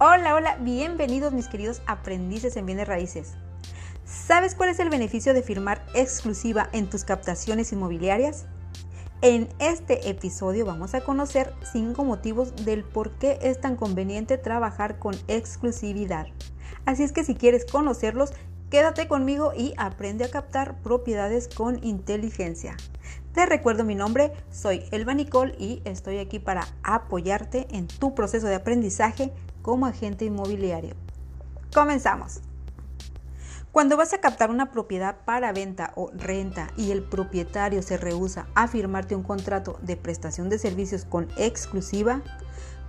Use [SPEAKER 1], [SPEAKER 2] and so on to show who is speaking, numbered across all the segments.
[SPEAKER 1] Hola, hola, bienvenidos mis queridos aprendices en bienes raíces. ¿Sabes cuál es el beneficio de firmar exclusiva en tus captaciones inmobiliarias? En este episodio vamos a conocer 5 motivos del por qué es tan conveniente trabajar con exclusividad. Así es que si quieres conocerlos, quédate conmigo y aprende a captar propiedades con inteligencia. Te recuerdo mi nombre, soy Elba Nicole y estoy aquí para apoyarte en tu proceso de aprendizaje como agente inmobiliario. Comenzamos. Cuando vas a captar una propiedad para venta o renta y el propietario se rehúsa a firmarte un contrato de prestación de servicios con exclusiva,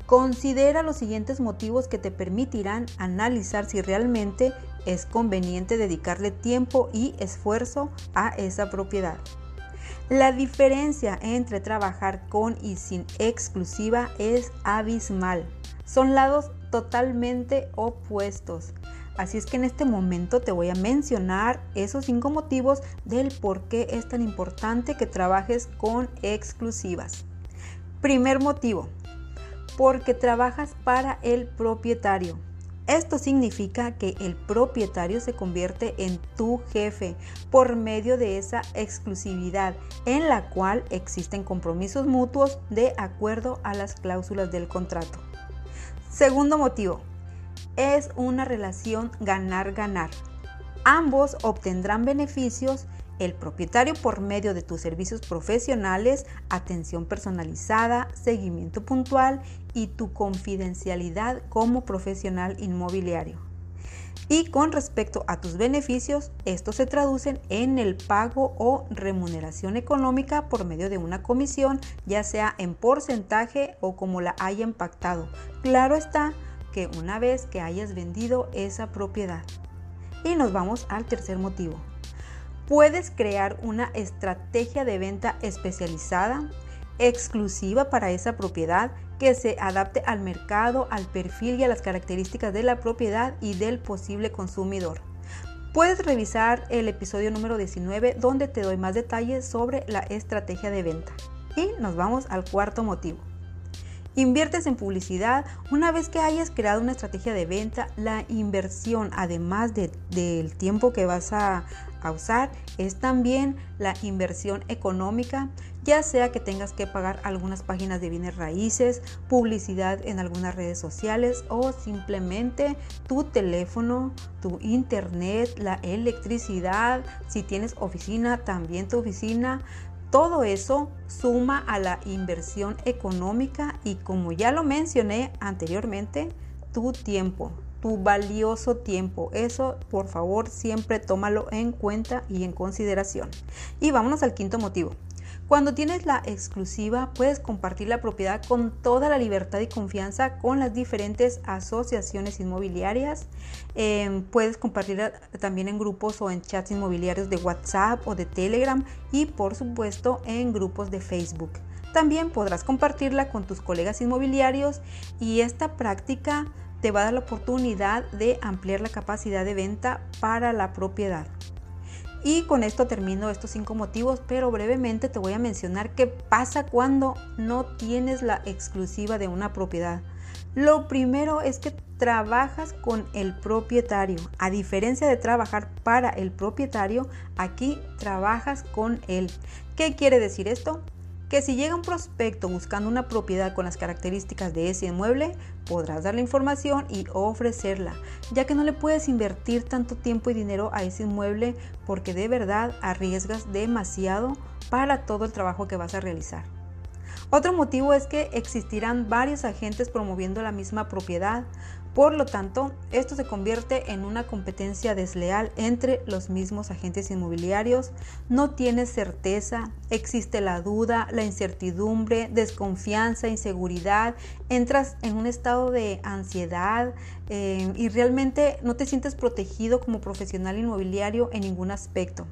[SPEAKER 1] considera los siguientes motivos que te permitirán analizar si realmente es conveniente dedicarle tiempo y esfuerzo a esa propiedad. La diferencia entre trabajar con y sin exclusiva es abismal. Son lados totalmente opuestos. Así es que en este momento te voy a mencionar esos cinco motivos del por qué es tan importante que trabajes con exclusivas. Primer motivo, porque trabajas para el propietario. Esto significa que el propietario se convierte en tu jefe por medio de esa exclusividad en la cual existen compromisos mutuos de acuerdo a las cláusulas del contrato. Segundo motivo, es una relación ganar-ganar. Ambos obtendrán beneficios, el propietario por medio de tus servicios profesionales, atención personalizada, seguimiento puntual y tu confidencialidad como profesional inmobiliario. Y con respecto a tus beneficios, estos se traducen en el pago o remuneración económica por medio de una comisión, ya sea en porcentaje o como la haya impactado. Claro está que una vez que hayas vendido esa propiedad. Y nos vamos al tercer motivo. Puedes crear una estrategia de venta especializada, exclusiva para esa propiedad que se adapte al mercado, al perfil y a las características de la propiedad y del posible consumidor. Puedes revisar el episodio número 19 donde te doy más detalles sobre la estrategia de venta. Y nos vamos al cuarto motivo. Inviertes en publicidad. Una vez que hayas creado una estrategia de venta, la inversión, además del tiempo que vas a, a usar, es también la inversión económica, ya sea que tengas que pagar algunas páginas de bienes raíces, publicidad en algunas redes sociales o simplemente tu teléfono, tu internet, la electricidad, si tienes oficina, también tu oficina, todo eso suma a la inversión económica y como ya lo mencioné anteriormente, tu tiempo, tu valioso tiempo. Eso por favor siempre tómalo en cuenta y en consideración. Y vámonos al quinto motivo. Cuando tienes la exclusiva, puedes compartir la propiedad con toda la libertad y confianza con las diferentes asociaciones inmobiliarias. Em, puedes compartirla también en grupos o en chats inmobiliarios de WhatsApp o de Telegram y por supuesto en grupos de Facebook. También podrás compartirla con tus colegas inmobiliarios y esta práctica te va a dar la oportunidad de ampliar la capacidad de venta para la propiedad. Y con esto termino estos cinco motivos, pero brevemente te voy a mencionar qué pasa cuando no tienes la exclusiva de una propiedad. Lo primero es que trabajas con el propietario. A diferencia de trabajar para el propietario, aquí trabajas con él. ¿Qué quiere decir esto? Que si llega un prospecto buscando una propiedad con las características de ese inmueble, podrás dar la información y ofrecerla, ya que no le puedes invertir tanto tiempo y dinero a ese inmueble porque de verdad arriesgas demasiado para todo el trabajo que vas a realizar. Otro motivo es que existirán varios agentes promoviendo la misma propiedad, por lo tanto, esto se convierte en una competencia desleal entre los mismos agentes inmobiliarios. No tienes certeza, existe la duda, la incertidumbre, desconfianza, inseguridad, entras en un estado de ansiedad eh, y realmente no te sientes protegido como profesional inmobiliario en ningún aspecto.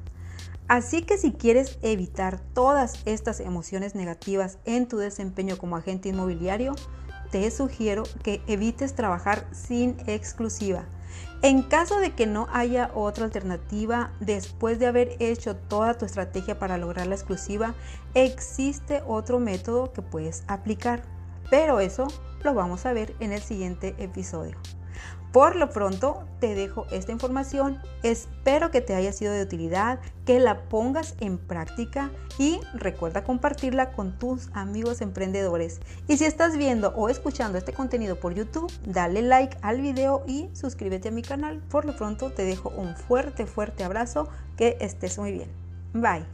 [SPEAKER 1] Así que si quieres evitar todas estas emociones negativas en tu desempeño como agente inmobiliario, te sugiero que evites trabajar sin exclusiva. En caso de que no haya otra alternativa, después de haber hecho toda tu estrategia para lograr la exclusiva, existe otro método que puedes aplicar. pero eso lo vamos a ver en el siguiente episodio. Por lo pronto te dejo esta información, espero que te haya sido de utilidad, que la pongas en práctica y recuerda compartirla con tus amigos emprendedores. Y si estás viendo o escuchando este contenido por YouTube, dale like al video y suscríbete a mi canal. Por lo pronto te dejo un fuerte, fuerte abrazo, que estés muy bien. Bye.